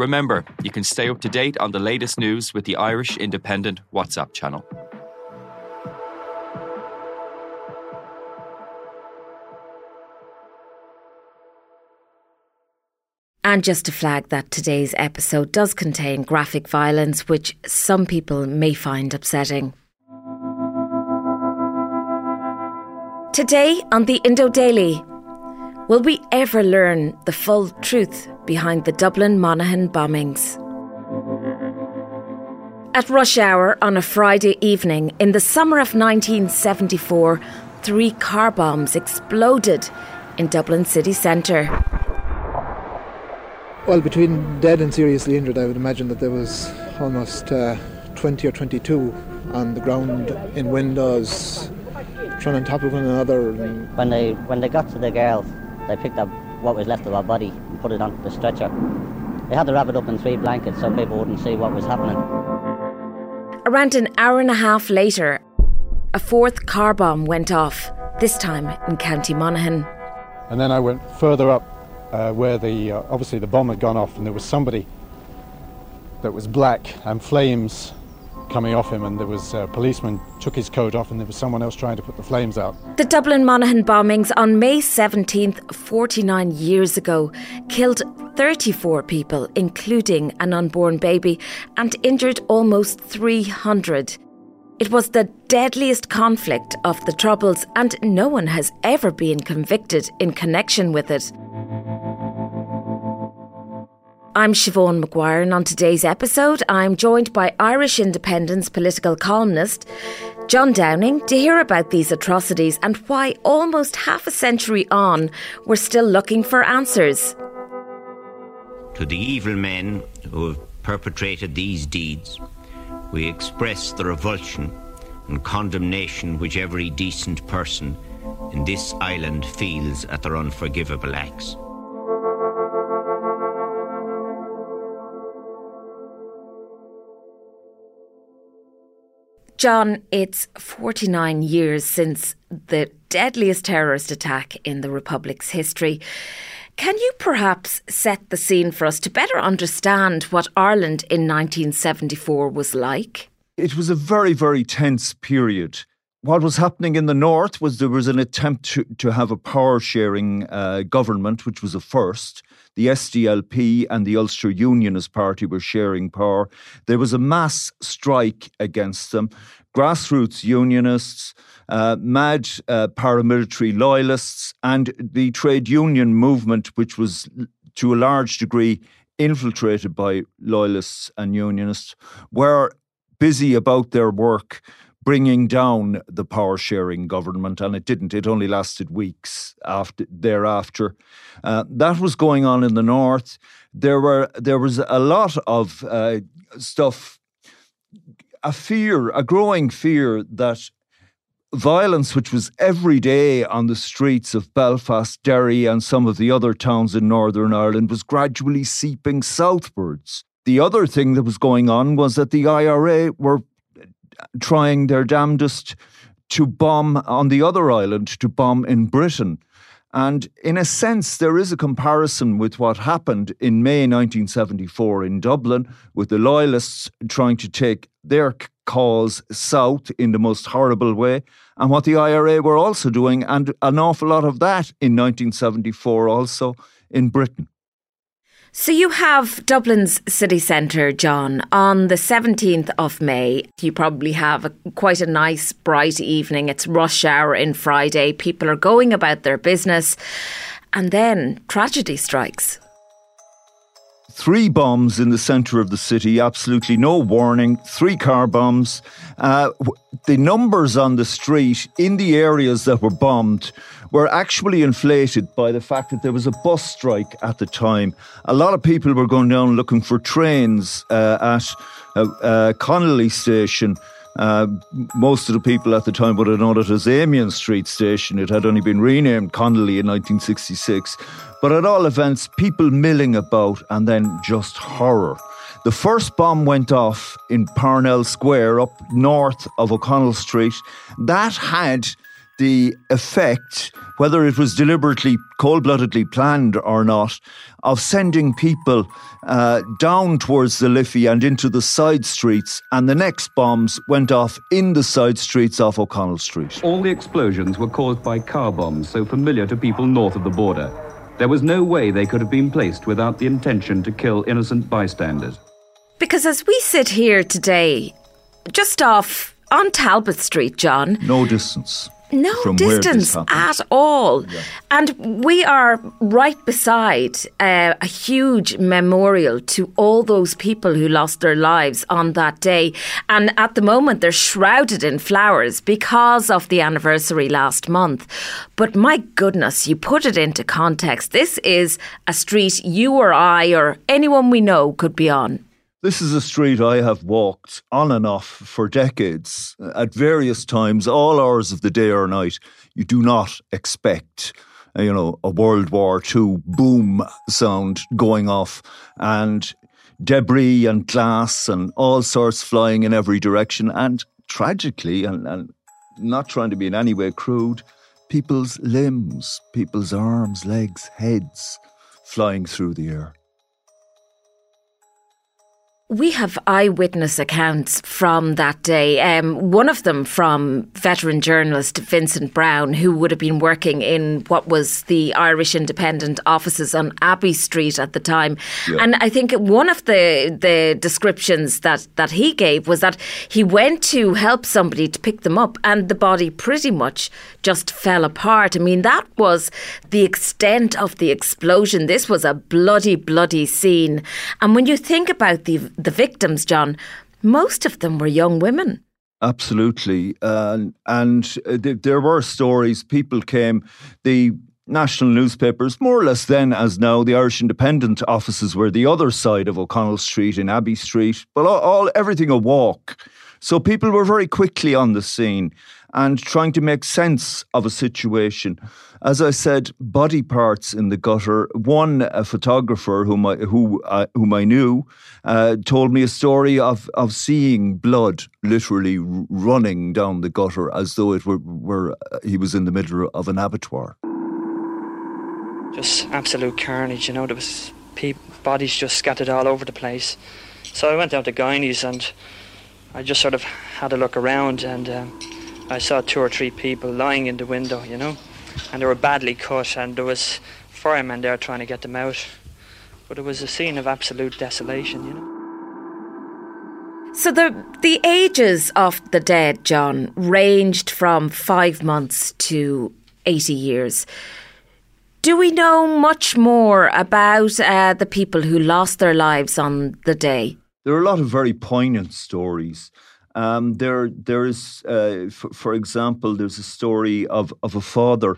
Remember, you can stay up to date on the latest news with the Irish Independent WhatsApp channel. And just to flag that today's episode does contain graphic violence, which some people may find upsetting. Today on the Indo Daily, will we ever learn the full truth behind the Dublin Monaghan bombings? At rush hour on a Friday evening in the summer of 1974, three car bombs exploded in Dublin city centre. Well, between dead and seriously injured, I would imagine that there was almost uh, 20 or 22 on the ground in windows, trying on top of one another. When they when they got to the girl, they picked up what was left of her body and put it onto the stretcher. They had to wrap it up in three blankets so people wouldn't see what was happening. Around an hour and a half later, a fourth car bomb went off, this time in County Monaghan. And then I went further up uh, where the uh, obviously the bomb had gone off, and there was somebody that was black and flames coming off him, and there was uh, a policeman took his coat off, and there was someone else trying to put the flames out. The Dublin Monaghan bombings on May 17th, 49 years ago, killed 34 people, including an unborn baby, and injured almost 300. It was the deadliest conflict of the Troubles, and no one has ever been convicted in connection with it. I'm Siobhan Maguire, and on today's episode, I'm joined by Irish Independent's political columnist, John Downing, to hear about these atrocities and why, almost half a century on, we're still looking for answers. To the evil men who have perpetrated these deeds, we express the revulsion and condemnation which every decent person in this island feels at their unforgivable acts. John, it's 49 years since the deadliest terrorist attack in the Republic's history. Can you perhaps set the scene for us to better understand what Ireland in 1974 was like? It was a very, very tense period. What was happening in the north was there was an attempt to, to have a power sharing uh, government, which was a first. The SDLP and the Ulster Unionist Party were sharing power. There was a mass strike against them. Grassroots unionists, uh, mad uh, paramilitary loyalists, and the trade union movement, which was to a large degree infiltrated by loyalists and unionists, were busy about their work bringing down the power sharing government, and it didn't. It only lasted weeks after thereafter. Uh, that was going on in the north. There were there was a lot of uh, stuff, a fear, a growing fear that violence, which was every day on the streets of Belfast, Derry, and some of the other towns in Northern Ireland, was gradually seeping southwards. The other thing that was going on was that the IRA were trying their damnedest to bomb on the other island, to bomb in Britain. And in a sense, there is a comparison with what happened in May 1974 in Dublin, with the Loyalists trying to take their cause south in the most horrible way, and what the IRA were also doing, and an awful lot of that in 1974 also in Britain. So you have Dublin's city centre, John, on the 17th of May. You probably have a, quite a nice, bright evening. It's rush hour in Friday. People are going about their business. And then tragedy strikes. Three bombs in the centre of the city, absolutely no warning, three car bombs. Uh, the numbers on the street in the areas that were bombed were actually inflated by the fact that there was a bus strike at the time. A lot of people were going down looking for trains uh, at uh, uh Connolly Station. Uh, most of the people at the time would have known it as Amiens Street Station. It had only been renamed Connolly in 1966. But at all events, people milling about and then just horror. The first bomb went off in Parnell Square up north of O'Connell Street. That had the effect, whether it was deliberately, cold bloodedly planned or not, of sending people uh, down towards the Liffey and into the side streets. And the next bombs went off in the side streets off O'Connell Street. All the explosions were caused by car bombs, so familiar to people north of the border. There was no way they could have been placed without the intention to kill innocent bystanders. Because as we sit here today, just off on Talbot Street, John. No distance no distance at all. Yeah. And we are right beside uh, a huge memorial to all those people who lost their lives on that day. And at the moment, they're shrouded in flowers because of the anniversary last month. But my goodness, you put it into context. This is a street you or I or anyone we know could be on. This is a street I have walked on and off for decades at various times, all hours of the day or night. You do not expect, uh, you know, a World War II boom sound going off and debris and glass and all sorts flying in every direction. And tragically, and, and not trying to be in any way crude, people's limbs, people's arms, legs, heads flying through the air. We have eyewitness accounts from that day. Um, one of them from veteran journalist Vincent Browne, who would have been working in what was the Irish Independent offices on Abbey Street at the time. Yeah. And I think one of the the descriptions that, that he gave was that he went to help somebody to pick them up, and the body pretty much just fell apart. I mean, that was the extent of the explosion. This was a bloody, bloody scene. And when you think about the the victims, John, most of them were young women. Absolutely. Uh, and th- there were stories, people came, the national newspapers, more or less then as now, the Irish Independent offices were the other side of O'Connell Street in Abbey Street, but all, all everything a walk. So people were very quickly on the scene and trying to make sense of a situation. As I said, body parts in the gutter. One a photographer whom I, who, uh, whom I knew uh, told me a story of, of seeing blood literally running down the gutter as though it were, were uh, he was in the middle of an abattoir. Just absolute carnage, you know. There was bodies just scattered all over the place. So I went down to Guineys and I just sort of had a look around and uh, I saw two or three people lying in the window, you know, and they were badly cut and there was firemen there trying to get them out. But it was a scene of absolute desolation, you know. So the the ages of the dead, John, ranged from five months to eighty years. Do we know much more about uh, the people who lost their lives on the day? There are a lot of very poignant stories. Um, there, there is, uh, f- for example, there's a story of, of a father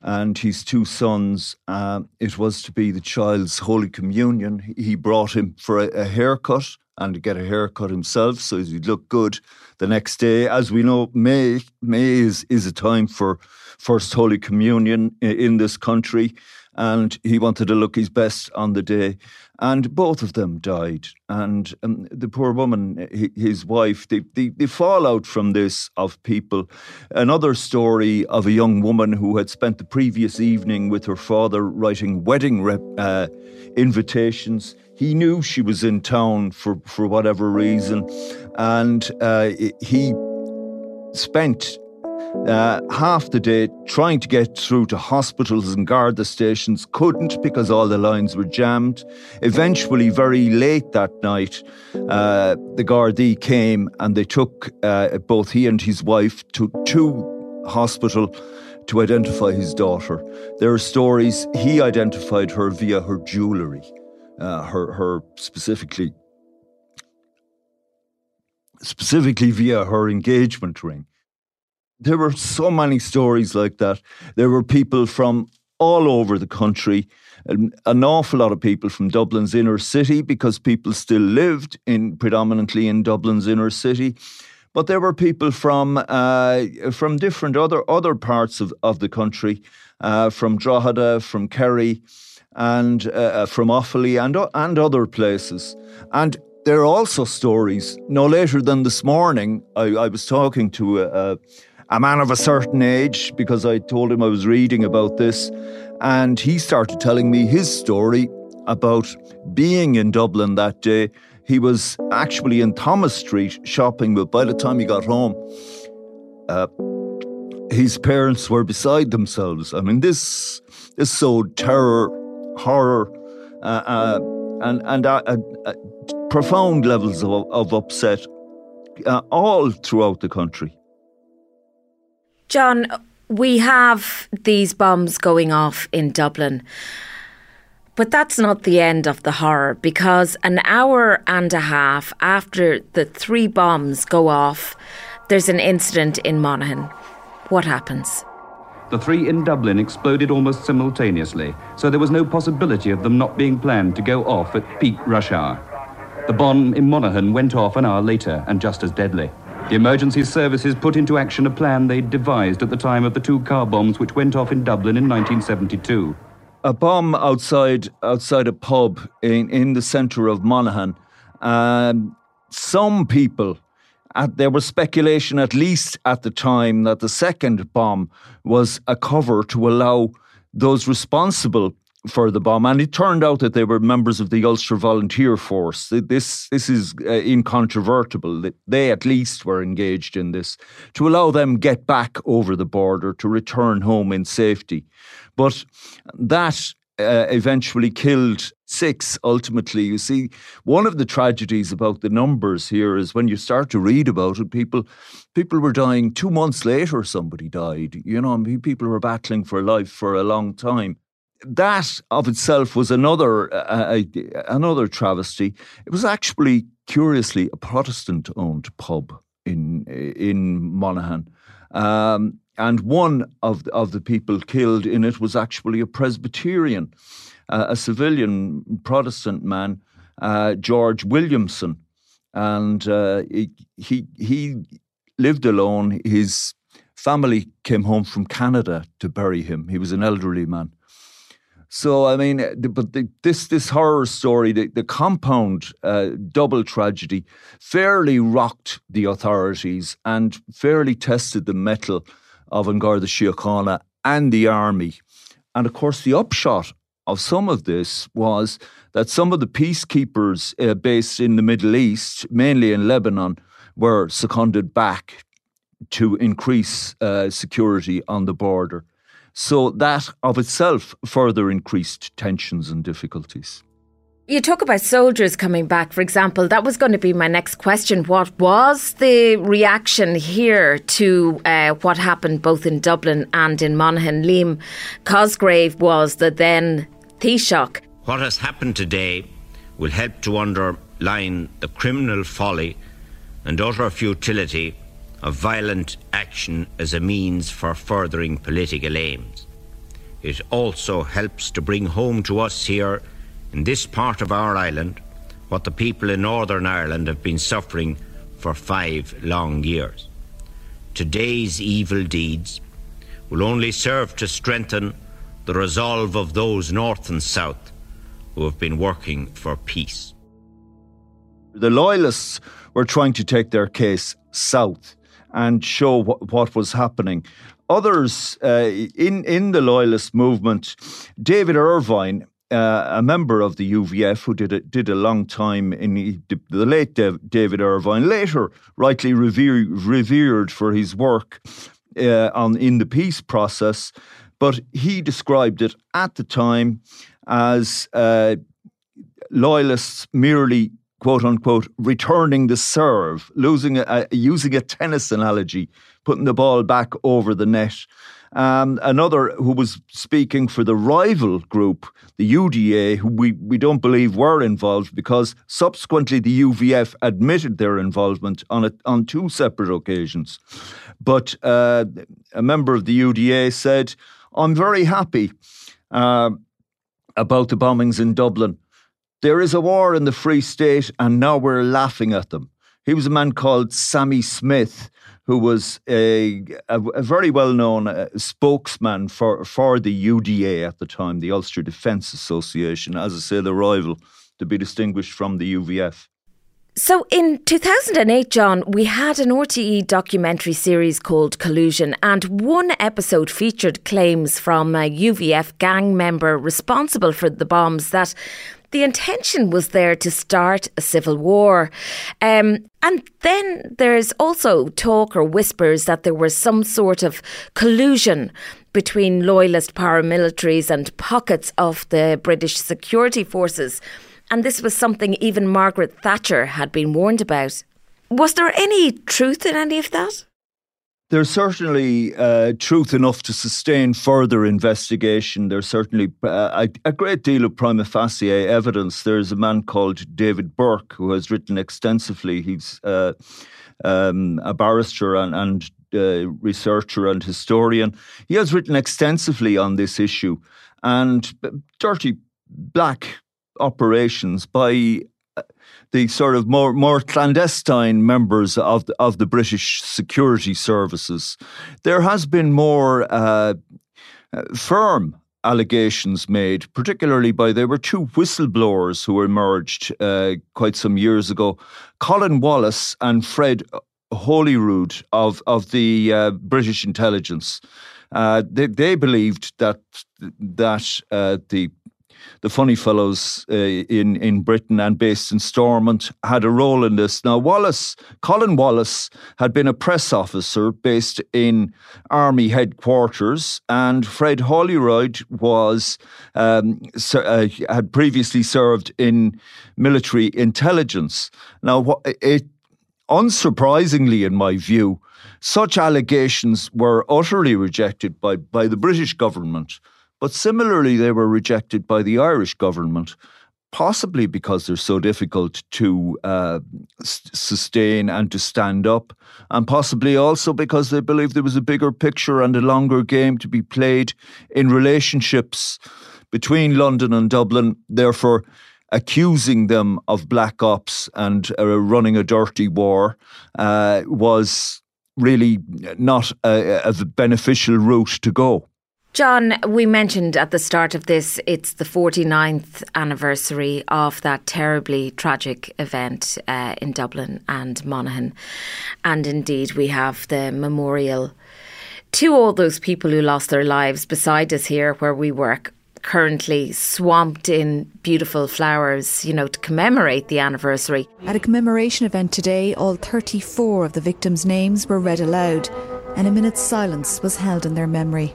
and his two sons. Uh, it was to be the child's Holy Communion. He brought him for a, a haircut and to get a haircut himself so he'd look good the next day. As we know, May May is, is a time for First Holy Communion in, in this country and he wanted to look his best on the day. And both of them died. And um, the poor woman, his wife, the, the, the, fallout from this of people. Another story of a young woman who had spent the previous evening with her father writing wedding rep, uh, invitations. He knew she was in town for, for whatever reason. And uh, he spent uh, half the day trying to get through to hospitals and Garda stations, couldn't because all the lines were jammed. Eventually, very late that night, uh, the Gardaí came and they took uh, both he and his wife to, to hospital to identify his daughter. There are stories he identified her via her jewellery. uh, her, her specifically specifically via her engagement ring. There were so many stories like that. There were people from all over the country, an, an awful lot of people from Dublin's inner city because people still lived in predominantly in Dublin's inner city. But there were people from uh, from different other other parts of, of the country, uh, from Drogheda, from Kerry, and uh, uh from Offaly and and other places. And there are also stories. No later than this morning, I, I was talking to a, a man of a certain age because I told him I was reading about this, and he started telling me his story about being in Dublin that day. He was actually in Thomas Street shopping, but by the time he got home, uh, his parents were beside themselves. I mean, this this sowed terror, horror, uh, uh, and and uh, uh, uh, profound levels of, of upset all throughout the country. John, we have these bombs going off in Dublin. But that's not the end of the horror because an hour and a half after the three bombs go off, there's an incident in Monaghan. What happens? The three in Dublin exploded almost simultaneously, so there was no possibility of them not being planned to go off at peak rush hour. The bomb in Monaghan went off an hour later and just as deadly. The emergency services put into action a plan they'd devised at the time of the two car bombs which went off in Dublin in 1972. A bomb outside outside a pub in, in the centre of Monaghan. Um, some people, at, there was speculation, at least at the time, that the second bomb was a cover to allow those responsible for the bomb, and it turned out that they were members of the Ulster Volunteer Force. This this is uh, incontrovertible. They at least were engaged in this to allow them get back over the border to return home in safety, but that uh, eventually killed six. Ultimately, you see, one of the tragedies about the numbers here is when you start to read about it, people people were dying two months later. Somebody died. You know, people were battling for life for a long time that of itself was another uh, another travesty. It was actually, curiously, a Protestant-owned pub in in Monaghan, um, and one of the, of the people killed in it was actually a Presbyterian, uh, a civilian Protestant man, uh, George Williamson, and uh, he he lived alone. His family came home from Canada to bury him. He was an elderly man. So I mean, but the, this this horror story, the, the compound uh, double tragedy, fairly rocked the authorities and fairly tested the mettle of An Garda Síochána and the army. And of course, the upshot of some of this was that some of the peacekeepers uh, based in the Middle East, mainly in Lebanon, were seconded back to increase uh, security on the border. So that of itself further increased tensions and difficulties. You talk about soldiers coming back, for example. That was going to be my next question. What was the reaction here to uh, what happened both in Dublin and in Monaghan? Liam Cosgrave was the then Taoiseach. What has happened today will help to underline the criminal folly and utter futility of violent action as a means for furthering political aims. It also helps to bring home to us here in this part of our island what the people in Northern Ireland have been suffering for five long years. Today's evil deeds will only serve to strengthen the resolve of those north and south who have been working for peace. The Loyalists were trying to take their case south and show what, was happening. Others uh, in in the loyalist movement, David Ervine, uh, a member of the UVF who did a, did a long time in the, the late David Ervine, later rightly revered, revered for his work uh, on in the peace process, but he described it at the time as uh, loyalists merely quote unquote, returning the serve, losing a, using a tennis analogy, putting the ball back over the net. Um, another who was speaking for the rival group, the UDA, who we, we don't believe were involved because subsequently the UVF admitted their involvement on a, on two separate occasions. But uh, a member of the UDA said, I'm very happy uh, about the bombings in Dublin. There is a war in the Free State, and now we're laughing at them. He was a man called Sammy Smyth, who was a, a, a very well known uh, spokesman for, for the UDA at the time, the Ulster Defence Association, as I say, the rival to be distinguished from the UVF. So in 2008, John, we had an RTE documentary series called Collusion, and one episode featured claims from a UVF gang member responsible for the bombs that the intention was there to start a civil war. Um, and then there's also talk or whispers that there was some sort of collusion between loyalist paramilitaries and pockets of the British security forces. And this was something even Margaret Thatcher had been warned about. Was there any truth in any of that? There's certainly uh, truth enough to sustain further investigation. There's certainly uh, a, a, great deal of prima facie evidence. There's a man called David Burke who has written extensively. He's uh, um, a barrister and, and uh, researcher and historian. He has written extensively on this issue and dirty black operations by the sort of more more clandestine members of the, of the British security services, there has been more uh, uh, firm allegations made, particularly by there were two whistleblowers who emerged uh, quite some years ago, Colin Wallace and Fred Holroyd of of the uh, British intelligence. Uh, they, they believed that that uh, the the funny fellows uh, in in Britain and based in Stormont had a role in this. Now Wallace, Colin Wallace, had been a press officer based in Army headquarters, and Fred Holroyd was um, uh, had previously served in military intelligence. Now it. Unsurprisingly, in my view, such allegations were utterly rejected by, by the British government but similarly, they were rejected by the Irish government, possibly because they're so difficult to uh, s- sustain and to stand up, and possibly also because they believed there was a bigger picture and a longer game to be played in relationships between London and Dublin. Therefore, accusing them of black ops and uh, running a dirty war uh, was really not a, a beneficial route to go. John, we mentioned at the start of this, it's the 49th anniversary of that terribly tragic event uh, in Dublin and Monaghan. And indeed, we have the memorial to all those people who lost their lives beside us here where we work currently swamped in beautiful flowers, you know, to commemorate the anniversary. At a commemoration event today, all 34 of the victims' names were read aloud, and a minute's silence was held in their memory.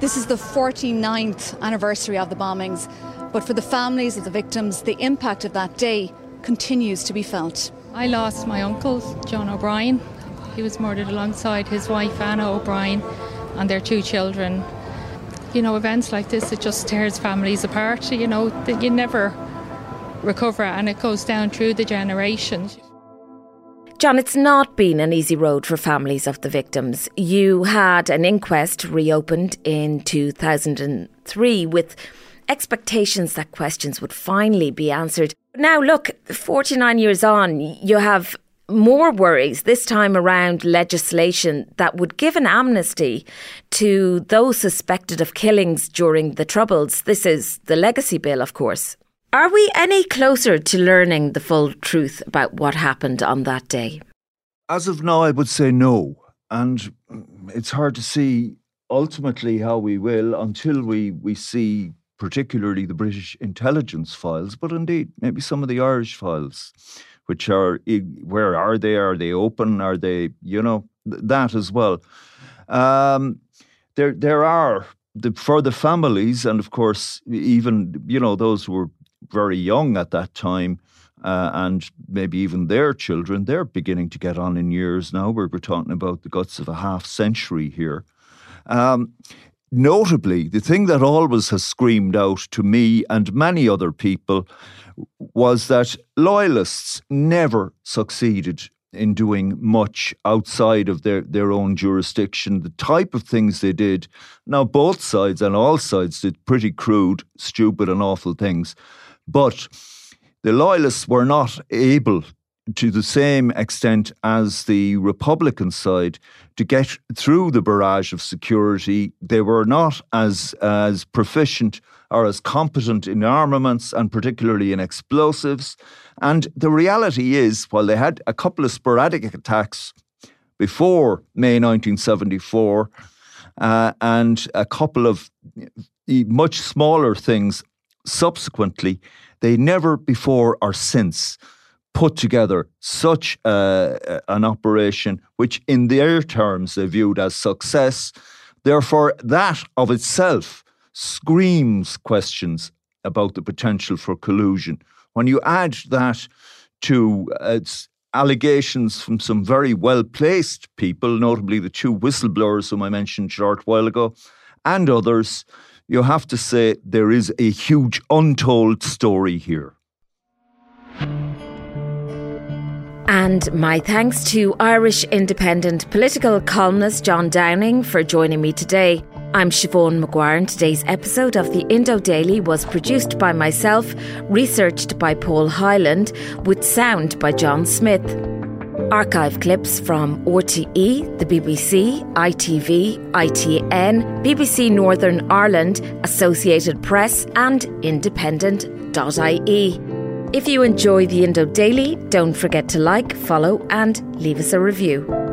This is the 49th anniversary of the bombings, but for the families of the victims, the impact of that day continues to be felt. I lost my uncle, John O'Brien. He was murdered alongside his wife, Anna O'Brien, and their two children. You know, events like this, it just tears families apart. You know, that you never recover, and it goes down through the generations. John, it's not been an easy road for families of the victims. You had an inquest reopened in 2003 with expectations that questions would finally be answered. Now, look, 49 years on, you have more worries this time around legislation that would give an amnesty to those suspected of killings during the Troubles. This is the Legacy Bill, of course. Are we any closer to learning the full truth about what happened on that day? As of now, I would say no. And it's hard to see ultimately how we will until we, we see particularly the British intelligence files, but indeed maybe some of the Irish files, which are where are they? Are they open? Are they, you know, that as well? Um, there, there are the, for the families, and of course, even you know those who were very young at that time, uh, and maybe even their children, they're beginning to get on in years now. We're, we're talking about the guts of a half century here. Um, notably, the thing that always has screamed out to me and many other people was that loyalists never succeeded in doing much outside of their, their own jurisdiction. The type of things they did, now both sides and all sides did pretty crude, stupid, and awful things. But the loyalists were not able to the same extent as the Republican side to get through the barrage of security. They were not as as proficient or as competent in armaments and particularly in explosives. And the reality is, while they had a couple of sporadic attacks before May 1974 uh, and a couple of much smaller things subsequently, they never before or since put together such an operation, which in their terms they viewed as success. Therefore, that of itself screams questions about the potential for collusion. When you add that to uh, allegations from some very well placed people, notably the two whistleblowers whom I mentioned a short while ago, and others, you have to say there is a huge untold story here. And my thanks to Irish independent political columnist John Downing for joining me today. I'm Siobhan Maguire, and today's episode of the Indo Daily was produced by myself, researched by Paul Hyland, with sound by John Smith. Archive clips from RTE, the BBC, ITV, ITN, BBC Northern Ireland, Associated Press, and independent.ie. If you enjoy the Indo Daily, don't forget to like, follow, and leave us a review.